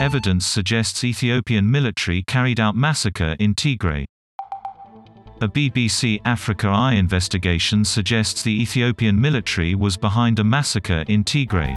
Evidence suggests Ethiopian military carried out massacre in Tigray. A BBC Africa Eye investigation suggests the Ethiopian military was behind a massacre in Tigray.